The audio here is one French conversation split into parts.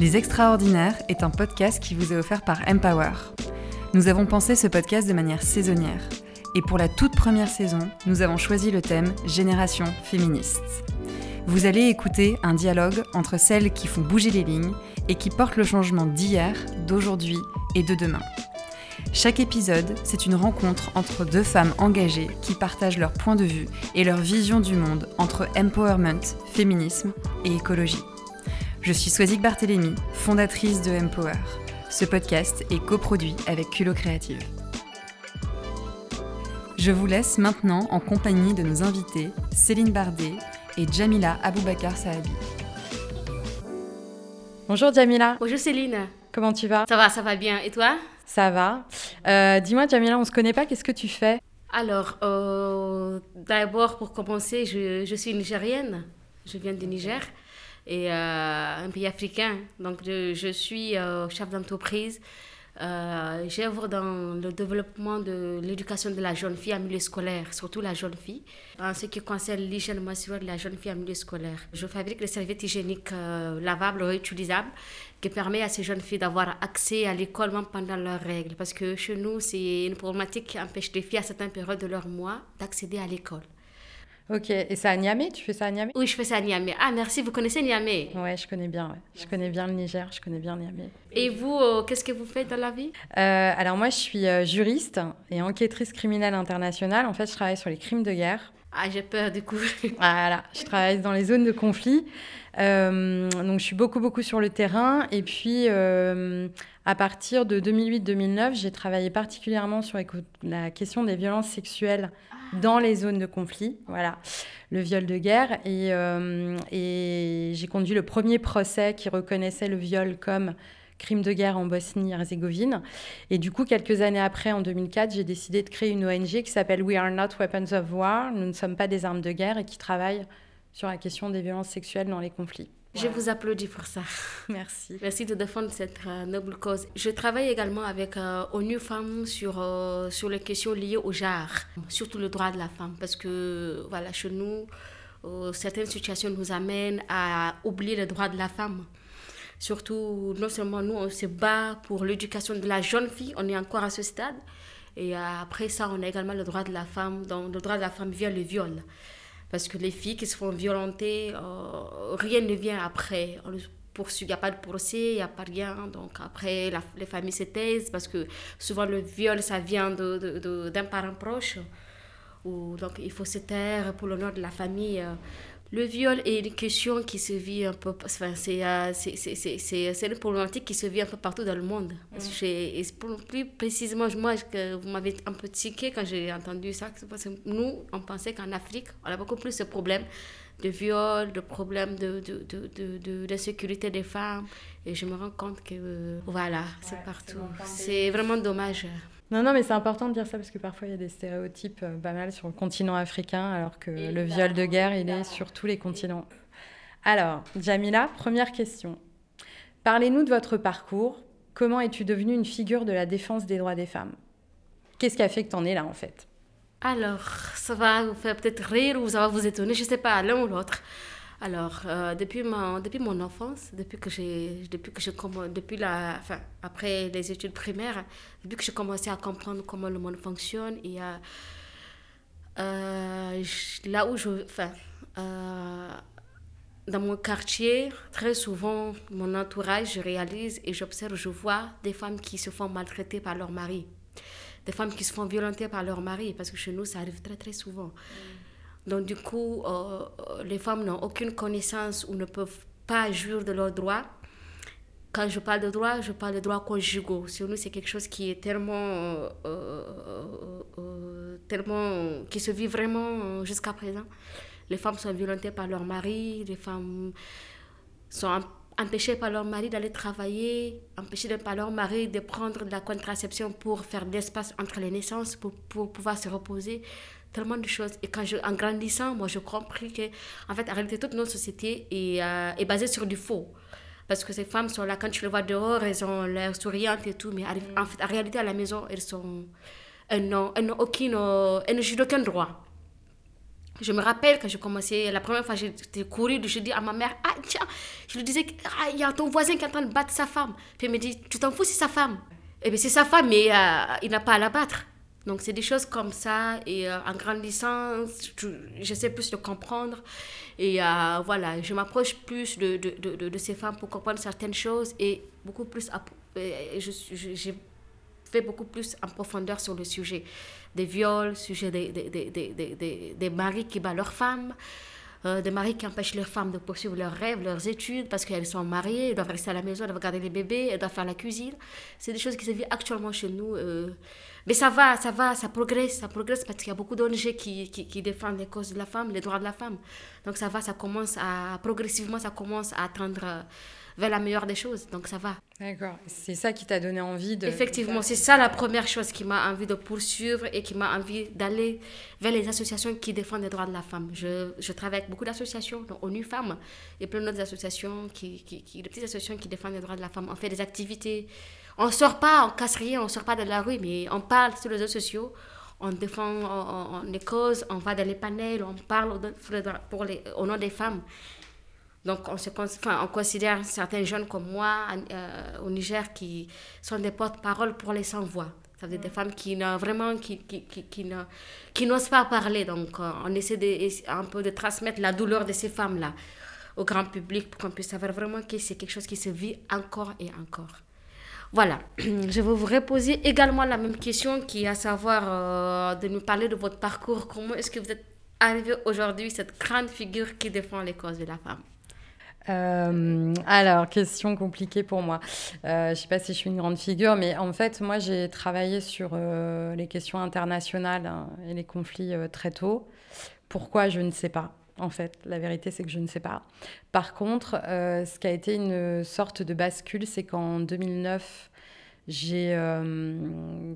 Les Extraordinaires est un podcast qui vous est offert par Empower. Nous avons pensé ce podcast de manière saisonnière. Et pour la toute première saison, nous avons choisi le thème Génération féministe. Vous allez écouter un dialogue entre celles qui font bouger les lignes et qui portent le changement d'hier, d'aujourd'hui et de demain. Chaque épisode, c'est une rencontre entre deux femmes engagées qui partagent leur point de vue et leur vision du monde entre empowerment, féminisme et écologie. Je suis Swazik Barthélémy, fondatrice de Empower. Ce podcast est coproduit avec Culo Créative. Je vous laisse maintenant en compagnie de nos invités Céline Bardet et Jamila Aboubakar Sahabi. Bonjour Jamila. Bonjour Céline. Comment tu vas? Ça va, ça va bien. Et toi? Ça va. Euh, dis-moi Jamila, on se connaît pas, qu'est-ce que tu fais? Alors, euh, d'abord pour commencer, je, je suis nigérienne. Je viens du Niger et euh, un pays africain. Donc, je, suis euh, chef d'entreprise. Euh, J'œuvre dans le développement de l'éducation de la jeune fille en milieu scolaire, surtout la jeune fille, en ce qui concerne l'hygiène menstruelle de la jeune fille en milieu scolaire. Je fabrique des serviettes hygiéniques euh, lavables, réutilisables, qui permet à ces jeunes filles d'avoir accès à l'école même pendant leurs règles. Parce que chez nous, c'est une problématique qui empêche les filles à certaines périodes de leur mois d'accéder à l'école. Ok, et c'est à Niamey? Tu fais ça à Niamey? Oui, je fais ça à Niamey. Ah, merci, vous connaissez Niamey? Ouais, je connais bien, ouais. Je connais bien le Niger, je connais bien Niamey. Et vous, euh, qu'est-ce que vous faites dans la vie? Euh, alors moi, je suis euh, juriste et enquêtrice criminelle internationale. En fait, je travaille sur les crimes de guerre. Ah, j'ai peur du coup. Voilà, je travaille dans les zones de conflit. Euh, donc, je suis beaucoup, beaucoup sur le terrain. Et puis, euh, à partir de 2008-2009, j'ai travaillé particulièrement sur la question des violences sexuelles dans les zones de conflit. Voilà, le viol de guerre. Et, euh, et j'ai conduit le premier procès qui reconnaissait le viol comme crime de guerre en Bosnie-Herzégovine. Et du coup, quelques années après, en 2004, j'ai décidé de créer une ONG qui s'appelle We Are Not Weapons of War. Nous ne sommes pas des armes de guerre et qui travaille sur la question des violences sexuelles dans les conflits. Je vous applaudis pour ça. Merci. Merci de défendre cette euh, noble cause. Je travaille également avec euh, ONU Femmes sur, euh, sur les questions liées au genre, surtout le droit de la femme, parce que voilà, chez nous, certaines situations nous amènent à oublier le droit de la femme. Surtout, non seulement nous, on se bat pour l'éducation de la jeune fille, on est encore à ce stade, et après ça, on a également le droit de la femme, donc le droit de la femme via le viol. Parce que les filles qui se font violenter, euh, rien ne vient après. On poursuit, il n'y a pas de procès, il n'y a pas rien. Donc après, la- les familles se taisent parce que souvent le viol, ça vient de- de- de- d'un parent proche. Donc il faut se taire pour l'honneur de la famille. Le viol est une question qui se vit un peu. Enfin, c'est euh, une problématique qui se vit un peu partout dans le monde. J'ai- et plus précisément, moi, que vous m'avez un peu tiqué quand j'ai entendu ça. Parce que nous, on pensait qu'en Afrique, on a beaucoup plus de problèmes de viol, de problèmes de, de, de, de, de- d'insécurité des femmes. Et je me rends compte que, euh, voilà, c'est partout. C'est vraiment dommage. Non, non, mais c'est important de dire ça parce que parfois il y a des stéréotypes euh, pas mal sur le continent africain, alors que le viol de guerre, il est sur tous les continents. Alors, Jamila, première question. Parlez-nous de votre parcours. Comment es-tu devenue une figure de la défense des droits des femmes? Qu'est-ce qui a fait que tu en es là, en fait? Alors, ça va vous faire peut-être rire ou ça va vous étonner, je ne sais pas, l'un ou l'autre. Alors, euh, depuis, ma, depuis mon enfance, depuis que j'ai, depuis que je depuis la, enfin, après les études primaires, depuis que j'ai commencé à comprendre comment le monde fonctionne et euh, euh, là où je, enfin, euh, dans mon quartier, très souvent, mon entourage, je réalise et j'observe, je vois des femmes qui se font maltraiter par leur mari des femmes qui se font violenter par leur mari, parce que chez nous, ça arrive très très souvent. Donc du coup, euh, euh, les femmes n'ont aucune connaissance ou ne peuvent pas jouir de leurs droits. Quand je parle de droits, je parle de droits conjugaux. Sur nous, c'est quelque chose qui est tellement, euh, tellement, qui se vit vraiment jusqu'à présent. Les femmes sont violentées par leur mari, les femmes sont em- empêchées par leur mari d'aller travailler, empêchées par leur mari de prendre de la contraception pour faire de l'espace entre les naissances, pour, pour pouvoir se reposer. Tellement de choses. Et quand je, en grandissant, moi, j'ai compris que, en fait, en réalité, toute notre société est, euh, est basée sur du faux. Parce que ces femmes sont là, quand tu les vois dehors, elles ont l'air souriantes et tout, mais arri- en, fait, en réalité, à la maison, elles sont. Elles n'ont aucune. Elles ne jouent d'aucun droit Je me rappelle quand j'ai commencé, la première fois j'étais couru, je dis à ma mère, ah tiens, je lui disais, ah, il y a ton voisin qui est en train de battre sa femme. Puis elle me dit, tu t'en fous, c'est sa femme. Eh bien c'est sa femme, mais euh, il n'a pas à la battre. Donc c'est des choses comme ça, et euh, en grandissant, j'essaie plus de comprendre. Et euh, voilà, je m'approche plus de, de, de, de, ces femmes pour comprendre certaines choses et beaucoup plus, j'ai fait beaucoup plus en profondeur sur le sujet des viols, sujet des, des, des, des, des maris qui battent leurs femmes, euh, des maris qui empêchent leurs femmes de poursuivre leurs rêves, leurs études, parce qu'elles sont mariées, elles doivent rester à la maison, elles doivent garder les bébés, elles doivent faire la cuisine. C'est des choses qui se vivent actuellement chez nous. Euh. Mais ça va, ça va, ça progresse, ça progresse parce qu'il y a beaucoup d'ONG qui, défendent les causes de la femme, les droits de la femme. Donc ça va, ça commence à, progressivement, ça commence à atteindre vers la meilleure des choses. Donc ça va. D'accord. C'est ça qui t'a donné envie de. Effectivement, c'est ça la première chose qui m'a envie de poursuivre et qui m'a envie d'aller vers les associations qui défendent les droits de la femme. Je, je travaille avec beaucoup d'associations, donc ONU Femmes et plein d'autres associations, qui, qui, qui, des petites associations qui défendent les droits de la femme. On fait des activités. On ne sort pas, on casse rien, on ne sort pas de la rue, mais on parle sur les réseaux sociaux on défend les causes, on va dans les panels, on parle pour les, au nom des femmes. Donc, on, se, enfin, on considère certains jeunes comme moi euh, au Niger qui sont des porte-parole pour les sans-voix. Ça veut dire des femmes qui vraiment qui, qui, qui, qui, qui n'osent pas parler. Donc, euh, on essaie de, un peu de transmettre la douleur de ces femmes-là au grand public pour qu'on puisse savoir vraiment que c'est quelque chose qui se vit encore et encore. Voilà, je vais vous reposer également la même question qui est à savoir euh, de nous parler de votre parcours. Comment est-ce que vous êtes arrivé aujourd'hui, cette grande figure qui défend les causes de la femme? Euh, alors, question compliquée pour moi. Euh, je ne sais pas si je suis une grande figure, mais en fait, moi, j'ai travaillé sur euh, les questions internationales hein, et les conflits très tôt. Pourquoi Je ne sais pas. En fait, la vérité, c'est que je ne sais pas. Par contre, ce qui a été une sorte de bascule, c'est qu'en 2009, j'ai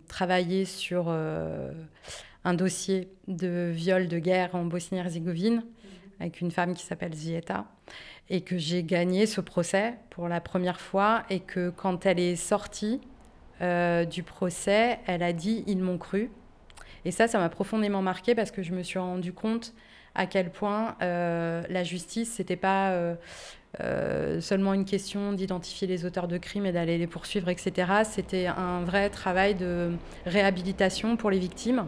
travaillé sur un dossier de viol de guerre en Bosnie-Herzégovine avec une femme qui s'appelle Zieta et que j'ai gagné ce procès pour la première fois et que quand elle est sortie euh, du procès, elle a dit ils m'ont cru. Et ça, ça m'a profondément marqué parce que je me suis rendu compte à quel point euh, la justice, c'était pas euh, seulement une question d'identifier les auteurs de crimes et d'aller les poursuivre, etc. C'était un vrai travail de réhabilitation pour les victimes.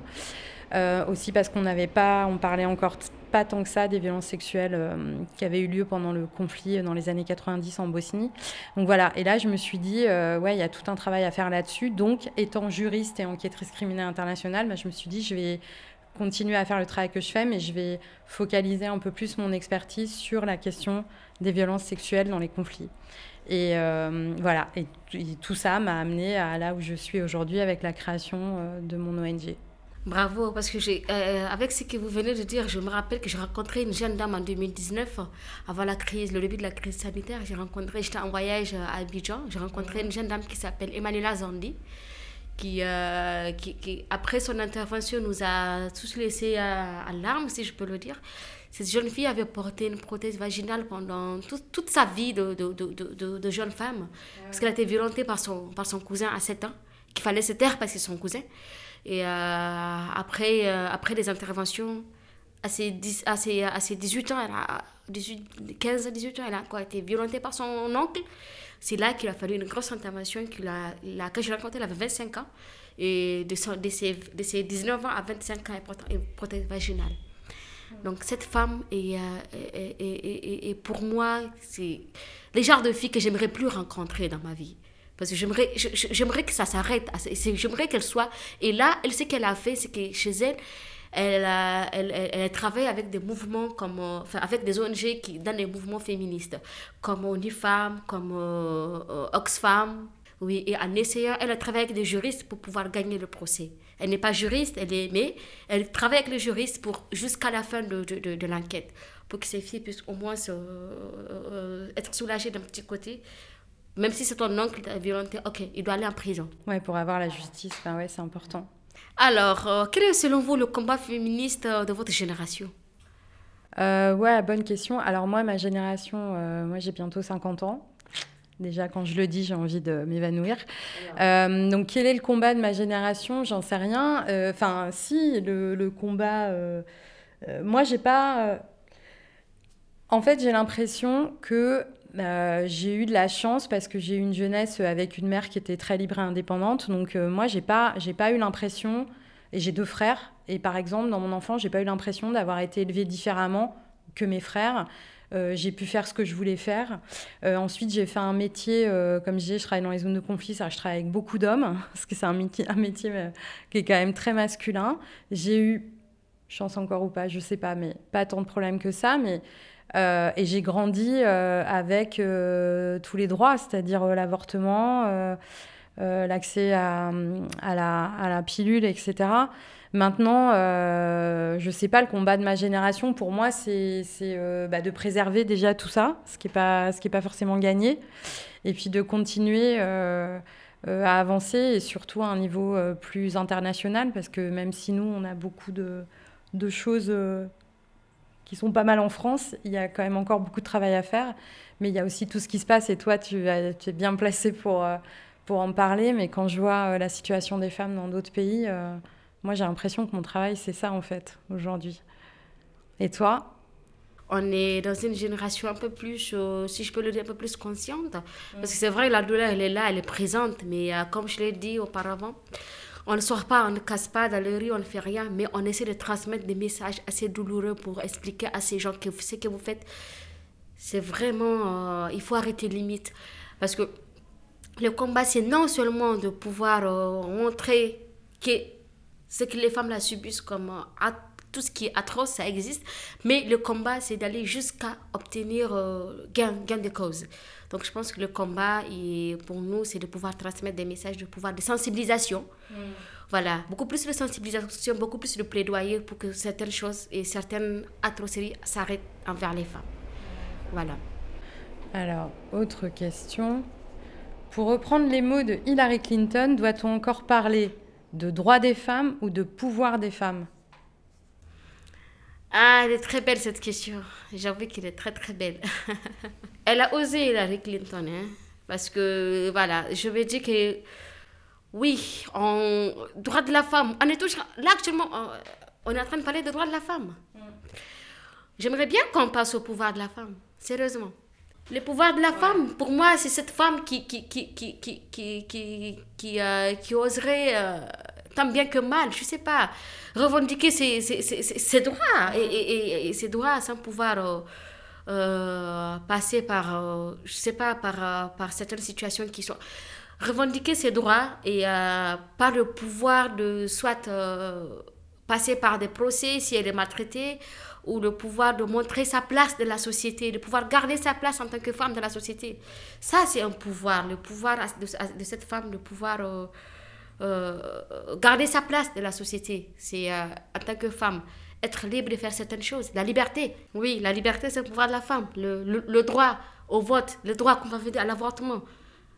aussi parce qu'on n'avait pas, on parlait encore pas tant que ça des violences sexuelles euh, qui avaient eu lieu pendant le conflit dans les années 90 en Bosnie. Donc voilà, et là je me suis dit, euh, ouais, il y a tout un travail à faire là-dessus. Donc étant juriste et enquêtrice criminelle internationale, bah, je me suis dit, je vais continuer à faire le travail que je fais, mais je vais focaliser un peu plus mon expertise sur la question des violences sexuelles dans les conflits. Et euh, voilà, et, tout ça m'a amené à là où je suis aujourd'hui avec la création de mon ONG. Bravo, parce que j'ai, euh, avec ce que vous venez de dire, je me rappelle que j'ai rencontré une jeune dame en 2019, avant la crise, le début de la crise sanitaire. J'ai rencontré, j'étais en voyage à Abidjan, j'ai rencontré une jeune dame qui s'appelle Emmanuela Zandi, qui, euh, qui, qui, après son intervention, nous a tous laissé à, larmes, si je peux le dire. Cette jeune fille avait porté une prothèse vaginale pendant toute sa vie de, de, de, de, jeune femme, parce qu'elle a été violentée par son, par son cousin à 7 ans, qu'il fallait se taire parce que c'est son cousin. Et euh, après, euh, après des interventions, à ses, 10, à, ses, à ses 18 ans, elle a 18, 15 18 ans, elle a été violentée par son oncle. C'est là qu'il a fallu une grosse intervention. Qu'il a, quand je l'ai rencontrée, elle avait 25 ans. Et de, son, de, ses, de ses 19 ans à 25 ans, elle porte une prothèse vaginale. Donc cette femme est, et pour moi, c'est les genres de filles que j'aimerais plus rencontrer dans ma vie. Parce que j'aimerais, j'aimerais que ça s'arrête. J'aimerais qu'elle soit. Et là, elle, ce qu'elle a fait, c'est que chez elle, elle, elle, elle, travaille avec des mouvements comme. Euh, enfin, avec des ONG qui, dans les mouvements féministes, comme Unifam, comme euh, euh, Oxfam. Oui, et en essayant, elle a travaillé avec des juristes pour pouvoir gagner le procès. Elle n'est pas juriste, elle est, mais elle travaille avec les juristes pour, jusqu'à la fin de, de, de, l'enquête, pour que ces filles puissent au moins se, être soulagées d'un petit côté même si c'est ton oncle qui t'a violenté, ok, il doit aller en prison. Ouais, pour avoir la justice, ben ouais, c'est important. Alors, euh, quel est selon vous le combat féministe euh, de votre génération? Euh, Ouais, bonne question. Alors moi, ma génération, euh, moi j'ai bientôt 50 ans. Déjà, quand je le dis, j'ai envie de m'évanouir. donc, quel est le combat de ma génération? J'en sais rien. Enfin, si, le, le combat moi, j'ai pas. En fait, j'ai l'impression que j'ai eu de la chance parce que j'ai eu une jeunesse avec une mère qui était très libre et indépendante. Donc moi, j'ai pas, j'ai pas eu l'impression, et j'ai deux frères, et par exemple, dans mon enfance, j'ai pas eu l'impression d'avoir été élevée différemment que mes frères. Euh, j'ai pu faire ce que je voulais faire. Euh, ensuite, j'ai fait un métier, euh, comme je disais, je travaille dans les zones de conflit, ça, je travaille avec beaucoup d'hommes, parce que c'est un métier, un métier qui est quand même très masculin. J'ai eu, chance encore ou pas, je sais pas, mais pas tant de problèmes que ça, mais et j'ai grandi avec tous les droits, c'est-à-dire l'avortement, l'accès à, la, pilule, etc. Maintenant, euh, je ne sais pas, le combat de ma génération, pour moi, c'est euh, bah, de préserver déjà tout ça, ce qui n'est pas, forcément gagné, et puis de continuer euh, à avancer, et surtout à un niveau plus international, parce que même si nous, on a beaucoup de choses qui sont pas mal en France, il y a quand même encore beaucoup de travail à faire, mais il y a aussi tout ce qui se passe, et toi, tu, tu es bien placé pour, pour en parler, mais quand je vois la situation des femmes dans d'autres pays... Moi, j'ai l'impression que mon travail, c'est ça, en fait, aujourd'hui. Et toi? On est dans une génération un peu plus, euh, si je peux le dire, un peu plus consciente. Parce que c'est vrai, la douleur, elle est là, elle est présente. Mais euh, comme je l'ai dit auparavant, on ne sort pas, on ne casse pas dans les rues, on ne fait rien. Mais on essaie de transmettre des messages assez douloureux pour expliquer à ces gens que ce que vous faites, c'est vraiment... Euh, il faut arrêter limite. Parce que le combat, c'est non seulement de pouvoir montrer que ce que les femmes la subissent comme euh, tout ce qui est atroce, ça existe. Mais le combat, c'est d'aller jusqu'à obtenir euh, gain, gain de cause. Donc je pense que le combat, pour nous, c'est de pouvoir transmettre des messages, de pouvoir de sensibilisation. Mm. Voilà, beaucoup plus de sensibilisation, beaucoup plus de plaidoyer pour que certaines choses et certaines atrocités s'arrêtent envers les femmes. Voilà. Alors, autre question. Pour reprendre les mots de Hillary Clinton, doit-on encore parler de droit des femmes ou de pouvoir des femmes? Ah, elle est très belle cette question. J'avoue qu'elle est très très belle. elle a osé Hillary Clinton, hein, parce que voilà, je vais dire que oui, en droit de la femme, on est toujours là actuellement, on est en train de parler de droit de la femme. Mm. J'aimerais bien qu'on passe au pouvoir de la femme, sérieusement. Le pouvoir de la femme, pour moi, c'est cette femme qui, qui, qui, qui, qui, qui, qui, qui, euh, oserait, euh, tant bien que mal, je sais pas, revendiquer ses, ses, ses, droits et, et, et, ses droits sans pouvoir euh, passer par, je sais pas, par, par certaines situations qui sont... Revendiquer ses droits et par le pouvoir de soit passer par des procès si elle est maltraitée ou le pouvoir de montrer sa place dans la société, de pouvoir garder sa place en tant que femme dans la société. Ça, c'est un pouvoir, le pouvoir de, cette femme, de pouvoir euh, garder sa place dans la société. C'est euh, en tant que femme, être libre de faire certaines choses. La liberté, oui, la liberté, c'est le pouvoir de la femme. Le, le, droit au vote, le droit à l'avortement,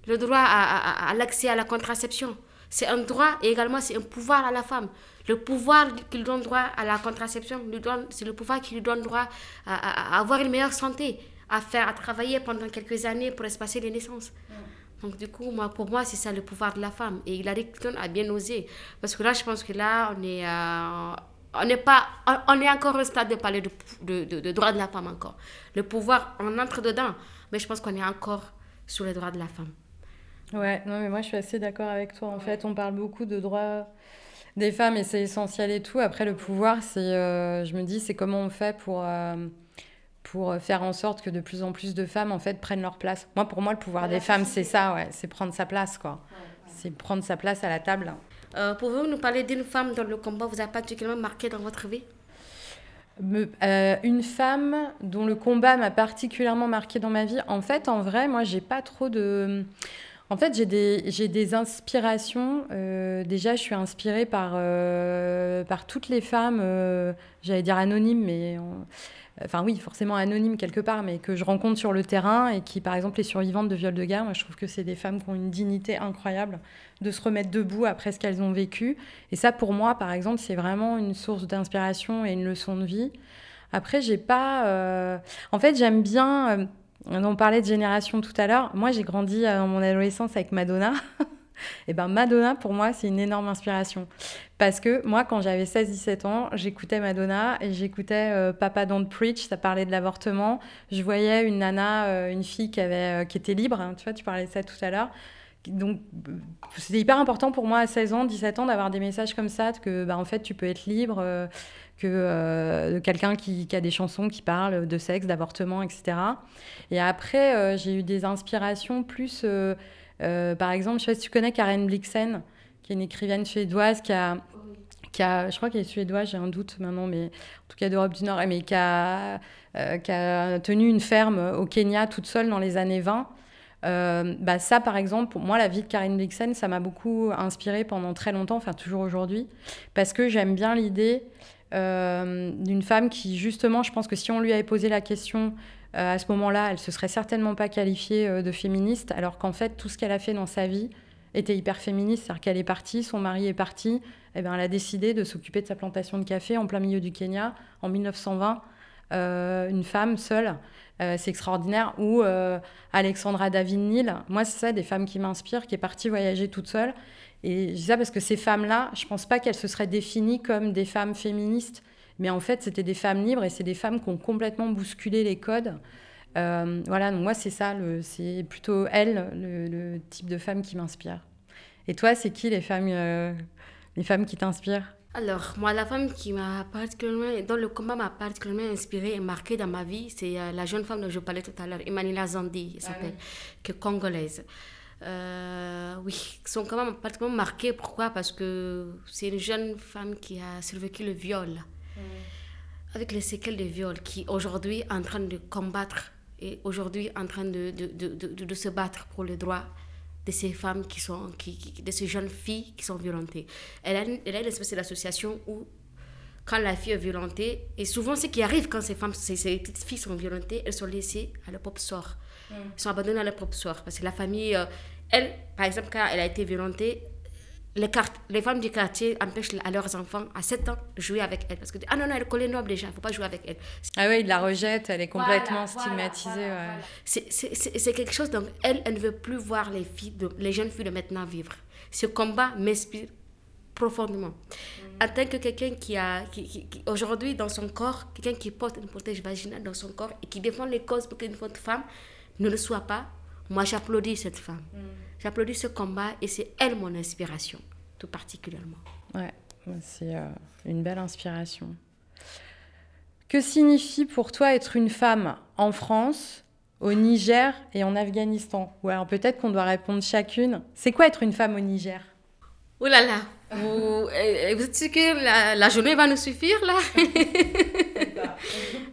le droit à, à l'accès à la contraception. C'est un droit et également c'est un pouvoir à la femme. Le pouvoir qui lui donne droit à la contraception, c'est le pouvoir qui lui donne droit à, avoir une meilleure santé, à faire, à travailler pendant quelques années pour espacer les naissances. Donc du coup, moi, pour moi, c'est ça le pouvoir de la femme. Et Hillary Clinton a bien osé. Parce que là, je pense que là, on est... Euh, on n'est pas on est encore au stade de parler de, de, de, droits de la femme encore le pouvoir on entre dedans mais je pense qu'on est encore sur les droits de la femme ouais non mais moi je suis assez d'accord avec toi en fait on parle beaucoup de droits des femmes et c'est essentiel et tout. Après, le pouvoir, c'est, euh, je me dis, c'est comment on fait pour, euh, pour faire en sorte que de plus en plus de femmes, en fait, prennent leur place. Moi, pour moi, le pouvoir des femmes, c'est ça, ouais, c'est prendre sa place, quoi. C'est prendre sa place à la table. Euh, Pouvez-vous nous parler d'une femme dont le combat vous a particulièrement marqué dans votre vie? Une femme dont le combat m'a particulièrement marqué dans ma vie. En fait, en vrai, moi, j'ai pas trop de. En fait, j'ai des, des inspirations. Euh, déjà, je suis inspirée par, euh, par toutes les femmes, euh, j'allais dire anonymes, mais enfin oui, forcément anonymes quelque part, mais que je rencontre sur le terrain et qui, par exemple, les survivantes de viols de guerre, moi, je trouve que c'est des femmes qui ont une dignité incroyable de se remettre debout après ce qu'elles ont vécu. Et ça, pour moi, par exemple, c'est vraiment une source d'inspiration et une leçon de vie. Après, j'ai pas. En fait, j'aime bien on parlait de génération tout à l'heure. Moi, j'ai grandi euh, dans mon adolescence avec Madonna. Et ben Madonna, pour moi, c'est une énorme inspiration. Parce que moi, quand j'avais 16-17 ans, j'écoutais Madonna et j'écoutais euh, Papa Don't Preach, ça parlait de l'avortement. Je voyais une nana, euh, une fille qui, avait, euh, qui était libre, hein, tu vois, tu parlais de ça tout à l'heure. Donc, c'était hyper important pour moi à 16 ans, 17 ans, d'avoir des messages comme ça, que bah, en fait, tu peux être libre, que de quelqu'un qui, a des chansons qui parlent de sexe, d'avortement, etc. Et après, j'ai eu des inspirations plus euh, par exemple, je sais pas si tu connais Karen Blixen, qui est une écrivaine suédoise qui a, qui a je crois qu'elle est suédoise, j'ai un doute maintenant, mais en tout cas d'Europe du Nord, mais qui a, euh, qui a tenu une ferme au Kenya toute seule dans les années 20. Euh, bah ça, par exemple, pour moi, la vie de Karen Blixen, ça m'a beaucoup inspiré pendant très longtemps, enfin toujours aujourd'hui, parce que j'aime bien l'idée d'une femme qui, justement, je pense que si on lui avait posé la question euh, à ce moment-là, elle se serait certainement pas qualifiée euh, de féministe, alors qu'en fait, tout ce qu'elle a fait dans sa vie était hyper féministe. C'est-à-dire qu'elle est partie, son mari est parti, et eh bien, elle a décidé de s'occuper de sa plantation de café en plein milieu du Kenya en 1920. Euh, une femme seule, c'est extraordinaire. Ou Alexandra David Neal, moi, c'est ça, des femmes qui m'inspirent, qui est partie voyager toute seule. Et je dis ça parce que ces femmes-là, je pense pas qu'elles se seraient définies comme des femmes féministes mais en fait, c'était des femmes libres et c'est des femmes qui ont complètement bousculé les codes. Euh, voilà, donc moi, c'est ça, c'est plutôt elle, le, type de femme qui m'inspire. Et toi, c'est qui les femmes, euh, les femmes qui t'inspirent? Alors, moi, la femme qui m'a particulièrement, dont le combat m'a particulièrement inspirée et marquée dans ma vie, c'est euh, la jeune femme dont je parlais tout à l'heure, Emmanuela Zandi, elle ah s'appelle, qui est congolaise. Oui, son combat m'a particulièrement marquée. Pourquoi? Parce que c'est une jeune femme qui a survécu le viol. Avec les séquelles de viol qui aujourd'hui est en train de combattre et aujourd'hui en train de, de, de, de, se battre pour les droits de ces femmes qui sont, qui, de ces jeunes filles qui sont violentées. Elle a, elle a une espèce d'association où quand la fille est violentée, et souvent ce qui arrive quand ces femmes, ces, ces petites filles sont violentées, elles sont laissées à leur propre sort. Elles sont abandonnées à leur propre sort. Parce que la famille, euh, elle, par exemple, quand elle a été violentée, les, les, femmes du quartier empêchent à leurs enfants à 7 ans de jouer avec elle. Parce que, ah non, non, elle est collée noble déjà, il ne faut pas jouer avec elle. Ah oui, il la rejette, elle est complètement stigmatisée. C'est quelque chose, donc elle, elle ne veut plus voir les, filles de, les jeunes filles de maintenant vivre. Ce combat m'inspire profondément. Mm. En tant que quelqu'un qui a, qui, aujourd'hui dans son corps, quelqu'un qui porte une protège vaginale dans son corps et qui défend les causes pour qu'une femme ne le soit pas, moi j'applaudis cette femme. Mm. J'applaudis ce combat et c'est elle mon inspiration, tout particulièrement. Ouais, c'est euh, une belle inspiration. Que signifie pour toi être une femme en France, au Niger et en Afghanistan? Ou alors peut-être qu'on doit répondre chacune. C'est quoi être une femme au Niger? Oh là là vous, vous êtes sûr que la, la, journée va nous suffire là?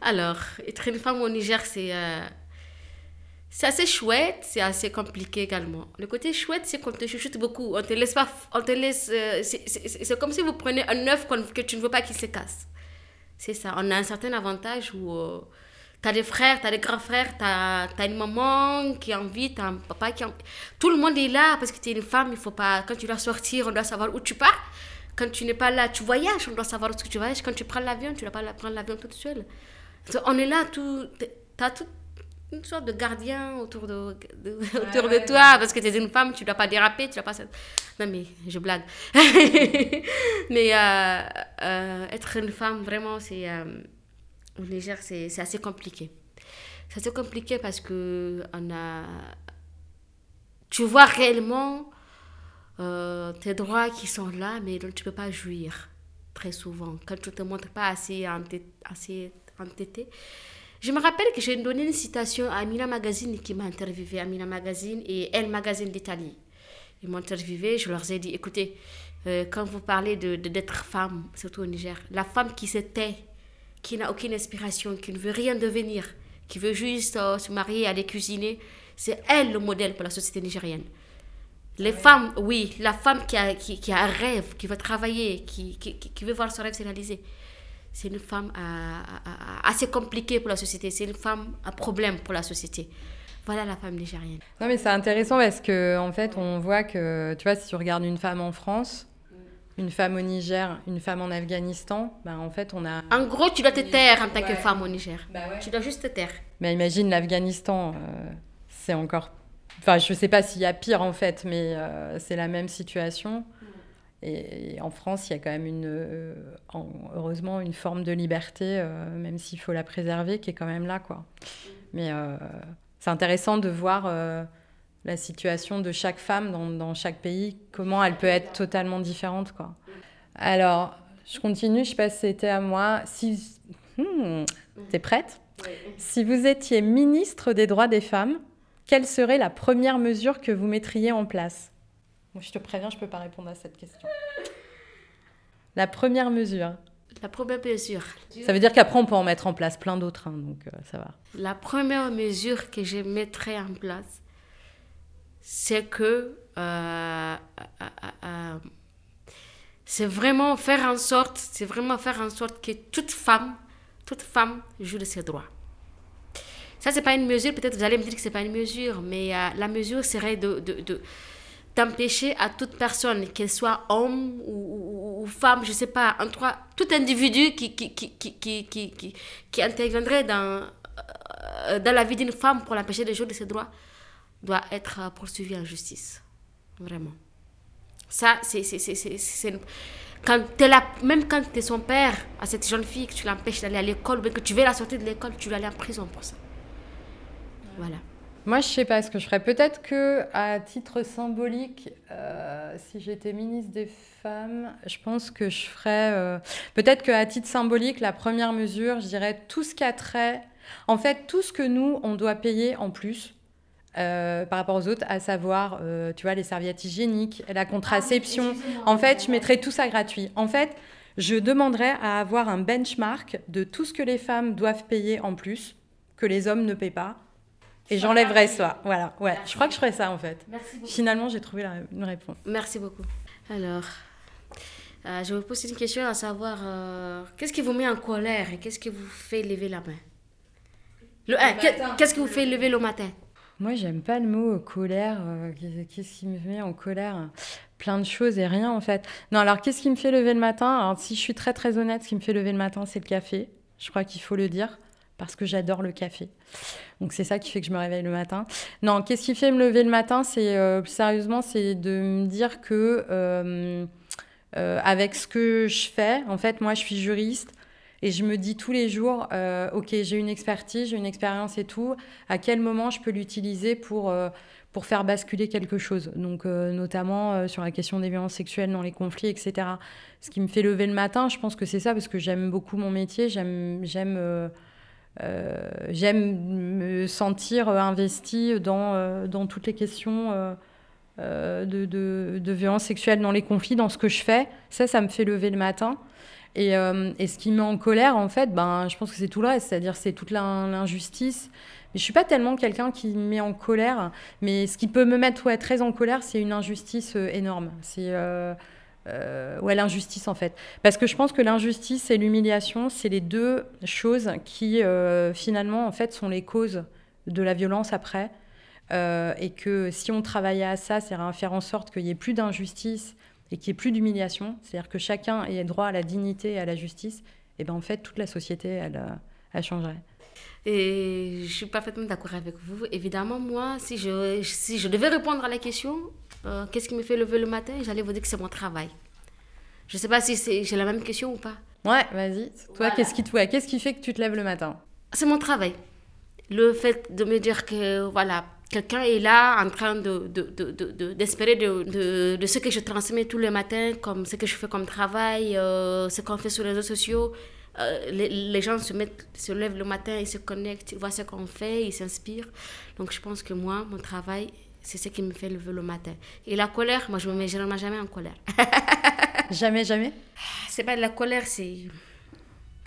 Alors, être une femme au Niger, c'est... Euh, c'est assez chouette, c'est assez compliqué également. Le côté chouette, c'est qu'on te chuchote beaucoup. On te laisse pas. On te laisse. Euh, c'est comme si vous prenez un œuf que tu ne veux pas qu'il se casse. C'est ça. On a un certain avantage où euh, tu des frères, tu as des grands frères, tu as, une maman qui a envie, tu un papa qui a envie. Tout le monde est là parce que tu es une femme. Il faut pas. Quand tu dois sortir, on doit savoir où tu pars. Quand tu n'es pas là, tu voyages, on doit savoir où tu voyages. Quand tu prends l'avion, tu ne dois pas prendre l'avion toute seule. On est là, tout. Tout une sorte de gardien autour de, autour de toi parce que tu es une femme, tu ne dois pas déraper, tu dois pas... Non mais je blague. mais euh, euh, être une femme, vraiment, c'est... Euh, légère, c'est assez compliqué. C'est assez compliqué parce que on a... Tu vois réellement tes droits qui sont là, mais dont tu ne peux pas jouir très souvent. Quand tu ne te montres pas assez, assez entêté, je me rappelle que j'ai donné une citation à Amina Magazine qui m'a interviewé, Amina Magazine et Elle Magazine d'Italie. Ils m'ont interviewé, je leur ai dit, écoutez, euh, quand vous parlez de, d'être femme, surtout au Niger, la femme qui se tait, qui n'a aucune inspiration, qui ne veut rien devenir, qui veut juste euh, se marier, aller cuisiner, c'est elle le modèle pour la société nigérienne. Les femmes, oui, la femme qui a, qui, qui a un rêve, qui veut travailler, qui, qui, qui veut voir son rêve se réaliser c'est une femme assez compliquée pour la société. C'est une femme à problème pour la société. Voilà la femme nigérienne. Non, mais c'est intéressant parce que en fait, on voit que, tu vois, si tu regardes une femme en France, une femme au Niger, une femme en Afghanistan, ben, en fait, on a... En gros, tu dois te taire en tant que femme au Niger. Bah ouais. Tu dois juste te taire. Mais imagine l'Afghanistan, euh, c'est encore Enfin, je sais pas s'il y a pire en fait, mais c'est la même situation. Et, en France, il y a quand même une, heureusement une forme de liberté, même s'il faut la préserver, qui est quand même là, quoi. Mais c'est intéressant de voir la situation de chaque femme dans, chaque pays, comment elle peut être totalement différente. Quoi. Alors, je continue, je sais pas si c'était à moi. Si... Hmm, T'es prête? Si vous étiez ministre des droits des femmes, quelle serait la première mesure que vous mettriez en place? Moi, Je te préviens, je ne peux pas répondre à cette question. La première mesure. La première mesure. Ça veut dire qu'après, on peut en mettre en place plein d'autres, hein, donc euh, ça va. La première mesure que je mettrais en place, c'est que euh, euh, euh, c'est vraiment faire en sorte, c'est vraiment faire en sorte que toute femme, toute femme joue de ses droits. Ça, c'est pas une mesure, peut-être vous allez me dire que c'est pas une mesure, mais la mesure serait de, de, d'empêcher à toute personne, qu'elle soit homme ou, femme, je sais pas, en trois, tout individu qui, qui, qui, qui, qui, qui, interviendrait dans, dans la vie d'une femme pour l'empêcher de jouer de ses droits, doit être poursuivi en justice. Vraiment. Ça, c'est... Quand es là, même quand tu es son père à cette jeune fille, que tu l'empêches d'aller à l'école, que tu veux la sortir de l'école, tu vas aller en prison pour ça. Voilà. Moi, je sais pas ce que je ferais. Peut-être que à titre symbolique, euh, si j'étais ministre des Femmes, je pense que je ferais. Euh, peut-être qu'à titre symbolique, la première mesure, je dirais tout ce qui a trait. En fait, tout ce que nous, on doit payer en plus, euh, par rapport aux autres, à savoir, tu vois, les serviettes hygiéniques, la contraception. Ah en fait, je mettrais tout ça gratuit. En fait, je demanderais à avoir un benchmark de tout ce que les femmes doivent payer en plus, que les hommes ne paient pas. Et j'enlèverais ça. Voilà, ouais. Je crois que je ferais ça, en fait. Finalement, j'ai trouvé la, une réponse. Merci beaucoup. Alors, euh, je vous pose une question à savoir, qu'est-ce qui vous met en colère et qu'est-ce qui vous fait lever la main? Qu'est-ce qui vous fait lever le matin? Moi, j'aime pas le mot euh, colère. Euh, qu'est-ce qui me met en colère? Plein de choses et rien en fait. Non, alors qu'est-ce qui me fait lever le matin? Alors, si je suis très très honnête, ce qui me fait lever le matin, c'est le café. Je crois qu'il faut le dire parce que j'adore le café. Donc c'est ça qui fait que je me réveille le matin. Non, qu'est-ce qui fait me lever le matin? C'est euh, sérieusement, c'est de me dire que avec ce que je fais, en fait, moi, je suis juriste. Et je me dis tous les jours, euh, ok, j'ai une expertise, j'ai une expérience et tout, à quel moment je peux l'utiliser pour, euh, pour faire basculer quelque chose? Donc, euh, notamment sur la question des violences sexuelles dans les conflits, etc. Ce qui me fait lever le matin, je pense que c'est ça, parce que j'aime beaucoup mon métier, j'aime, j'aime, j'aime me sentir investi dans, dans toutes les questions. de, de, de violences sexuelles dans les conflits, dans ce que je fais. Ça, ça me fait lever le matin. Et, euh, et, ce qui me met en colère, en fait, ben, je pense que c'est tout le reste, c'est-à-dire c'est toute l'injustice. Mais je suis pas tellement quelqu'un qui me met en colère, mais ce qui peut me mettre ouais, très en colère, c'est une injustice euh, énorme. C'est euh, ouais, l'injustice en fait. Parce que je pense que l'injustice et l'humiliation, c'est les deux choses qui finalement en fait sont les causes de la violence après. et que si on travaillait à ça, c'est à faire en sorte qu'il n'y ait plus d'injustice et qu'il n'y ait plus d'humiliation, c'est-à-dire que chacun ait droit à la dignité et à la justice, et ben en fait, toute la société, elle, euh, elle changerait. Et je suis parfaitement d'accord avec vous. Évidemment, moi, si je, si je devais répondre à la question, euh, qu'est-ce qui me fait lever le matin, j'allais vous dire que c'est mon travail. Je ne sais pas si j'ai la même question ou pas. Ouais, vas-y. Toi, qu'est-ce qui, te, qu'est-ce qui fait que tu te lèves le matin? C'est mon travail. Le fait de me dire que, voilà, quelqu'un est là en train d'espérer de, de, de, ce que je transmets tous les matins, comme ce que je fais comme travail, euh, ce qu'on fait sur les réseaux sociaux. Euh, les, les, gens se, mettent, se lèvent le matin, ils se connectent, ils voient ce qu'on fait, ils s'inspirent. Donc je pense que moi, mon travail, c'est ce qui me fait lever le matin. Et la colère, moi je me mets généralement jamais en colère. jamais, jamais? C'est pas de la colère, c'est...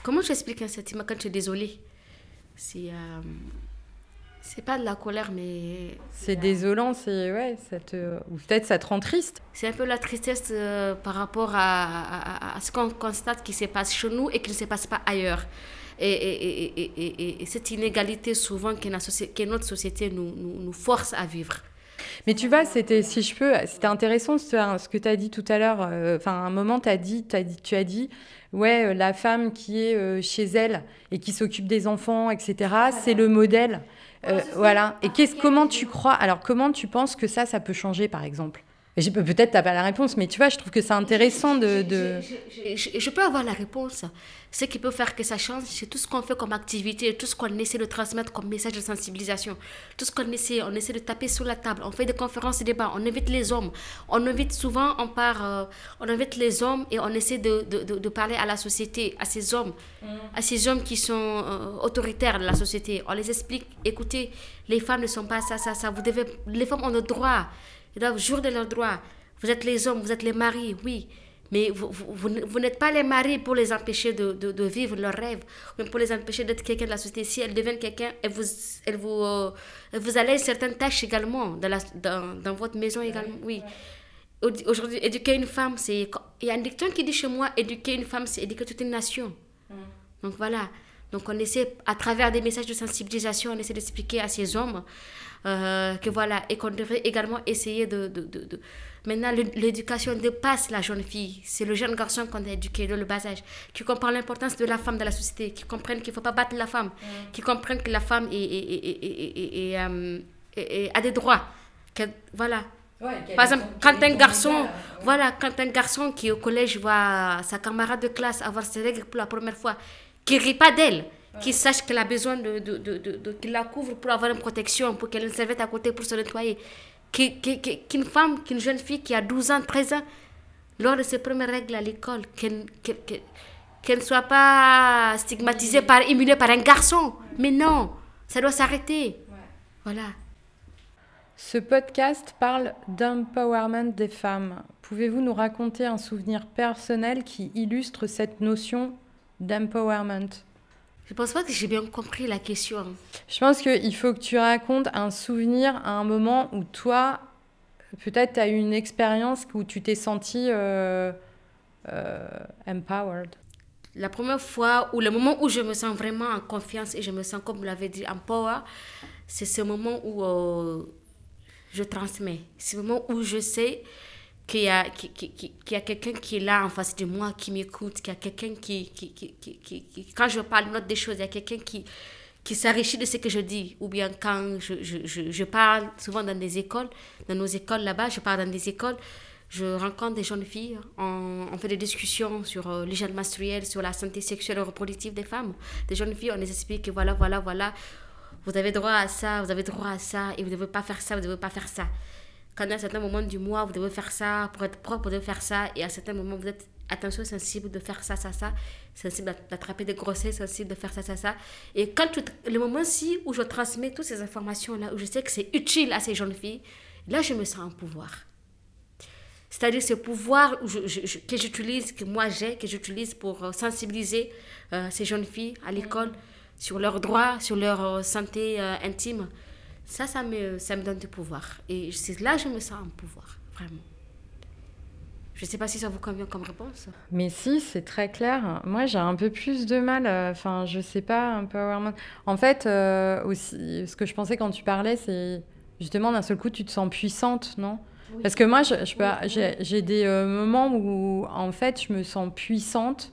Comment j'explique un sentiment quand tu es désolé? C'est... Euh, c'est pas de la colère, mais. C'est désolant, c'est. Ouais, ça ou peut-être ça te rend triste. C'est un peu la tristesse euh, par rapport à, à, ce qu'on constate qui se passe chez nous et qui ne se passe pas ailleurs. Et, et, et, et cette inégalité, souvent, que notre société nous, nous, nous force à vivre. Mais tu vois, c'était, si je peux, c'était intéressant ce, que tu as dit tout à l'heure. Euh, enfin, à un moment, as dit, as dit, tu as dit, ouais, euh, la femme qui est chez elle et qui s'occupe des enfants, etc., c'est le modèle. Euh, voilà. Et qu'est-ce, comment tu crois Alors, comment tu penses que ça, ça peut changer, par exemple? Peut-être tu n'as pas la réponse, mais tu vois, je trouve que c'est intéressant de... de... Je, je, peux avoir la réponse. Ce qui peut faire que ça change, c'est tout ce qu'on fait comme activité, tout ce qu'on essaie de transmettre comme message de sensibilisation. Tout ce qu'on essaie, on essaie de taper sur la table. On fait des conférences et débats, on invite les hommes. On invite souvent, on part, euh, on invite les hommes et on essaie de, de, de, parler à la société, à ces hommes, mm. à ces hommes qui sont euh, autoritaires de la société. On les explique, écoutez, les femmes ne sont pas ça, ça, ça. Vous devez, les femmes ont le droit ils doivent jouir de leurs droits. Vous êtes les hommes, vous êtes les maris, oui. Mais vous, vous, vous, n'êtes pas les maris pour les empêcher de, de, de, vivre leurs rêves, mais pour les empêcher d'être quelqu'un de la société. Si elles deviennent quelqu'un, elles vous, elles vous, euh, vous allègent certaines tâches également dans, la, dans, dans votre maison également. Oui. Aujourd'hui, éduquer une femme, c'est. Il y a un dicton qui dit chez moi éduquer une femme, c'est éduquer toute une nation. Mm. Donc voilà. Donc on essaie, à travers des messages de sensibilisation, on essaie d'expliquer à ces hommes euh, que voilà, et qu'on devrait également essayer de... de, de, Maintenant, l'éducation dépasse la jeune fille. C'est le jeune garçon qu'on a éduqué dans le bas âge, qui comprend l'importance de la femme dans la société, qui comprennent qu'il ne faut pas battre la femme, mm. qui comprennent que la femme est, est, est, euh, a des droits. Que, voilà, Par exemple, quand un garçon, voilà, quand un garçon qui au collège voit sa camarade de classe avoir ses règles pour la première fois, qui rit pas d'elle, qui sache qu'elle a besoin de, de, de, qu'il la couvre pour avoir une protection, pour qu'elle ait une serviette à côté pour se nettoyer. Qu'une femme, qu'une jeune fille qui a 12 ans, 13 ans, lors de ses premières règles à l'école, qu'elle ne soit pas stigmatisée, par, immunée par un garçon. Mais non, ça doit s'arrêter. Voilà. Ce podcast parle d'empowerment des femmes. Pouvez-vous nous raconter un souvenir personnel qui illustre cette notion d'empowerment je pense pas que j'ai bien compris la question. Je pense qu'il faut que tu racontes un souvenir à un moment où toi, peut-être tu as eu une expérience où tu t'es senti euh, euh, empowered. La première fois ou le moment où je me sens vraiment en confiance et je me sens, comme vous l'avez dit, empowered, c'est ce moment où euh, je transmets. C'est le moment où je sais qu'il y a, a quelqu'un qui est là en face de moi, qui m'écoute, qu'il y a quelqu'un qui, qui, qui, Quand je parle note des choses, il y a quelqu'un qui, qui s'enrichit de ce que je dis. Ou bien quand je, je, je, parle souvent dans des écoles, dans nos écoles là-bas, je parle dans des écoles, je rencontre des jeunes filles, on, on fait des discussions sur euh, l'hygiène menstruelle, sur la santé sexuelle et reproductive des femmes. Des jeunes filles, on les explique que voilà, voilà, voilà, vous avez droit à ça, vous avez droit à ça, et vous ne devez pas faire ça, vous ne devez pas faire ça quand à un certain moment du mois, vous devez faire ça, pour être propre, vous devez faire ça, et à un certain moment, vous êtes, attention, sensible de faire ça, ça, ça, sensible d'attraper des grossesses, sensible de faire ça, ça, ça. Et quand le moment-ci où je transmets toutes ces informations-là, où je sais que c'est utile à ces jeunes filles, là, je me sens en pouvoir. C'est-à-dire ce pouvoir que j'utilise, que moi j'ai, que j'utilise pour euh, sensibiliser euh, ces jeunes filles à l'école sur leurs droits, sur leur euh, santé intime. Ça, ça me, ça me donne du pouvoir. Et c'est là que je me sens en pouvoir, vraiment. Je ne sais pas si ça vous convient comme réponse. Mais si, c'est très clair. Moi, j'ai un peu plus de mal. Euh, enfin, je sais pas, empowerment. En fait, euh, aussi, ce que je pensais quand tu parlais, c'est justement d'un seul coup, tu te sens puissante, non? Parce que moi, je, je j'ai des euh, moments où, en fait, je me sens puissante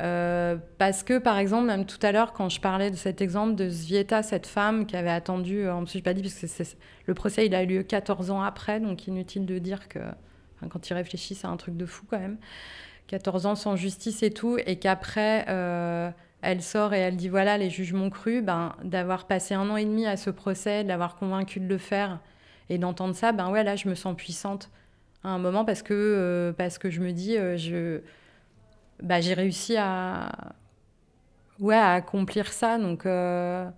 euh, parce que, par exemple, même tout à l'heure, quand je parlais de cet exemple de Zvieta, cette femme qui avait attendu, euh, en plus, je pas dit, parce que le procès, il a eu lieu 14 ans après, donc inutile de dire que, quand il réfléchit, c'est un truc de fou quand même. 14 ans sans justice et tout, et qu'après, euh, elle sort et elle dit voilà, les juges m'ont cru, ben, d'avoir passé un an et demi à ce procès, d'avoir convaincu de le faire, et d'entendre ça, ben ouais, là, je me sens puissante à un moment parce que, parce que je me dis, je bah, j'ai réussi à, ouais, à accomplir ça. Donc, euh,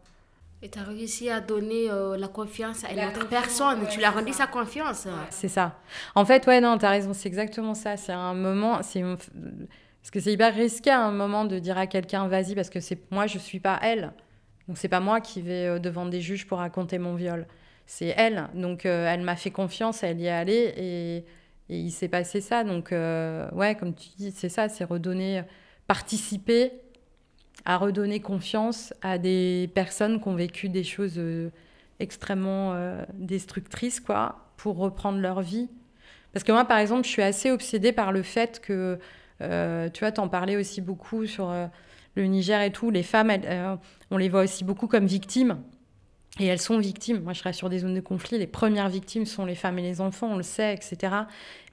Et tu as réussi à donner euh, la confiance à une autre personne. tu l'as rendu sa confiance. C'est ça. En fait, ouais, non, tu as raison, c'est exactement ça. C'est un moment. c'est Parce que c'est hyper risqué à un moment de dire à quelqu'un vas-y, parce que c'est moi, je suis pas elle. Donc, c'est pas moi qui vais euh, devant des juges pour raconter mon viol. C'est elle. Donc, elle m'a fait confiance, elle y est allée. Et et il s'est passé ça. Donc, euh, ouais, comme tu dis, c'est ça, c'est redonner, participer à redonner confiance à des personnes qui ont vécu des choses euh, extrêmement euh, destructrices, quoi, pour reprendre leur vie. Parce que moi, par exemple, je suis assez obsédée par le fait que, tu vois, t'en parlais aussi beaucoup sur le Niger et tout, les femmes, on les voit aussi beaucoup comme victimes. Et elles sont victimes. Moi, je serais sur des zones de conflit. Les premières victimes sont les femmes et les enfants, on le sait, etc.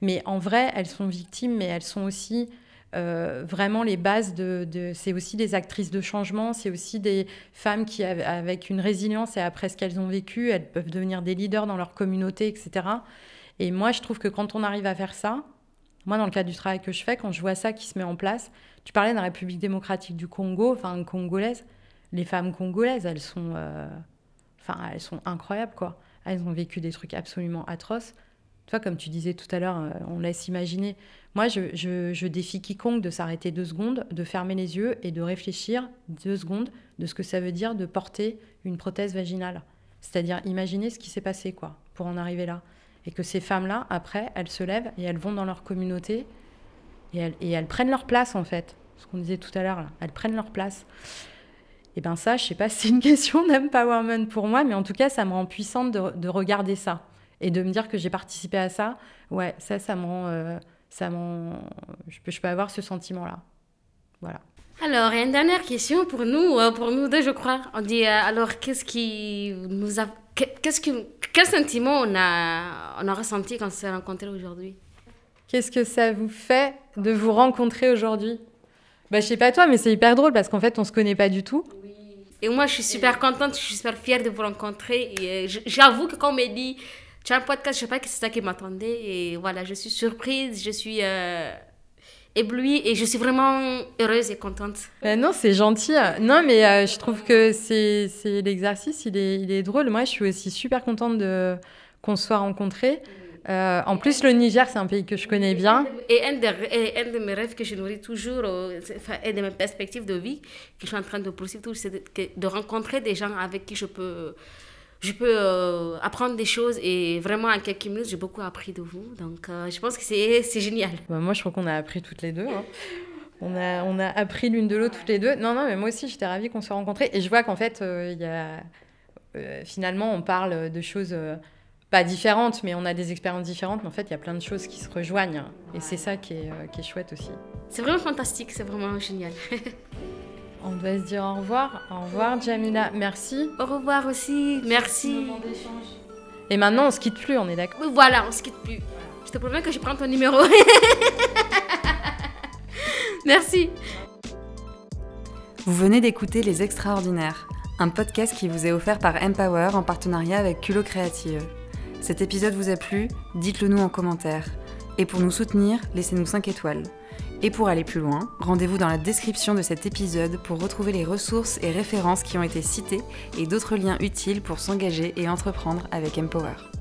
Mais en vrai, elles sont victimes, mais elles sont aussi euh, vraiment les bases de. c'est aussi des actrices de changement, c'est aussi des femmes qui, avec une résilience et après ce qu'elles ont vécu, elles peuvent devenir des leaders dans leur communauté, etc. Et moi, je trouve que quand on arrive à faire ça, moi, dans le cadre du travail que je fais, quand je vois ça qui se met en place, tu parlais de la République démocratique du Congo, enfin congolaise, les femmes congolaises, elles sont. Euh, Enfin, elles sont incroyables, quoi. Elles ont vécu des trucs absolument atroces. Toi, comme tu disais tout à l'heure, euh, on laisse imaginer. Moi, je, défie quiconque de s'arrêter deux secondes, de fermer les yeux et de réfléchir deux secondes de ce que ça veut dire de porter une prothèse vaginale. C'est-à-dire imaginer ce qui s'est passé, quoi, pour en arriver là. Et que ces femmes-là, après, elles se lèvent et elles vont dans leur communauté et elles, et elles prennent leur place, en fait. Ce qu'on disait tout à l'heure, elles prennent leur place. Et ben ça, je sais pas si c'est une question d'empowerment pour moi, mais en tout cas, ça me rend puissante de, regarder ça et de me dire que j'ai participé à ça. Ouais, ça, ça me rend, euh, ça je peux, je peux avoir ce sentiment-là. Voilà. Alors, il y a une dernière question pour nous, euh, pour nous deux, je crois. On dit, euh, alors, qu'est-ce qui nous a, qu'est-ce que, quel sentiment on a, on a ressenti quand on s'est rencontrés aujourd'hui? Qu'est-ce que ça vous fait de vous rencontrer aujourd'hui? Bah, je sais pas toi, mais c'est hyper drôle parce qu'en fait, on se connaît pas du tout. Et moi, je suis super contente, je suis super fière de vous rencontrer. Et euh, j'avoue que quand on m'a dit, tu as un podcast, je sais pas que c'est ça qui m'attendait. Et voilà, je suis surprise, je suis euh, éblouie et je suis vraiment heureuse et contente. Ben non, c'est gentil. Non, mais euh, je trouve que c'est l'exercice, il est, il est drôle. Moi, je suis aussi super contente de qu'on se soit rencontrés. Euh, en plus, le Niger, c'est un pays que je connais bien. Et un de, de mes rêves que je nourris toujours, euh, et de mes perspectives de vie que je suis en train de poursuivre, c'est de, rencontrer des gens avec qui je peux, je peux euh, apprendre des choses. Et vraiment, en quelques minutes, j'ai beaucoup appris de vous. Donc, je pense que c'est génial. Bah, moi, je crois qu'on a appris toutes les deux. Hein. On a, on a appris l'une de l'autre toutes les deux. Non, non, mais moi aussi, j'étais ravie qu'on soit rencontrés. Et je vois qu'en fait, il y a, finalement, on parle de choses pas différentes, mais on a des expériences différentes, mais en fait, il y a plein de choses qui se rejoignent. Et c'est ça qui est, euh, qui est chouette aussi. C'est vraiment fantastique, c'est vraiment génial. on doit se dire au revoir. Au revoir, Jamila. Merci. Au revoir aussi. Merci. Et maintenant, on se quitte plus, on est d'accord Voilà, on se quitte plus. Je te promets que je prends ton numéro. Merci. Vous venez d'écouter Les Extraordinaires, un podcast qui vous est offert par Empower en partenariat avec Culot Créative. Cet épisode vous a plu Dites-le nous en commentaire. Et pour nous soutenir, laissez-nous 5 étoiles. Et pour aller plus loin, rendez-vous dans la description de cet épisode pour retrouver les ressources et références qui ont été citées et d'autres liens utiles pour s'engager et entreprendre avec Empower.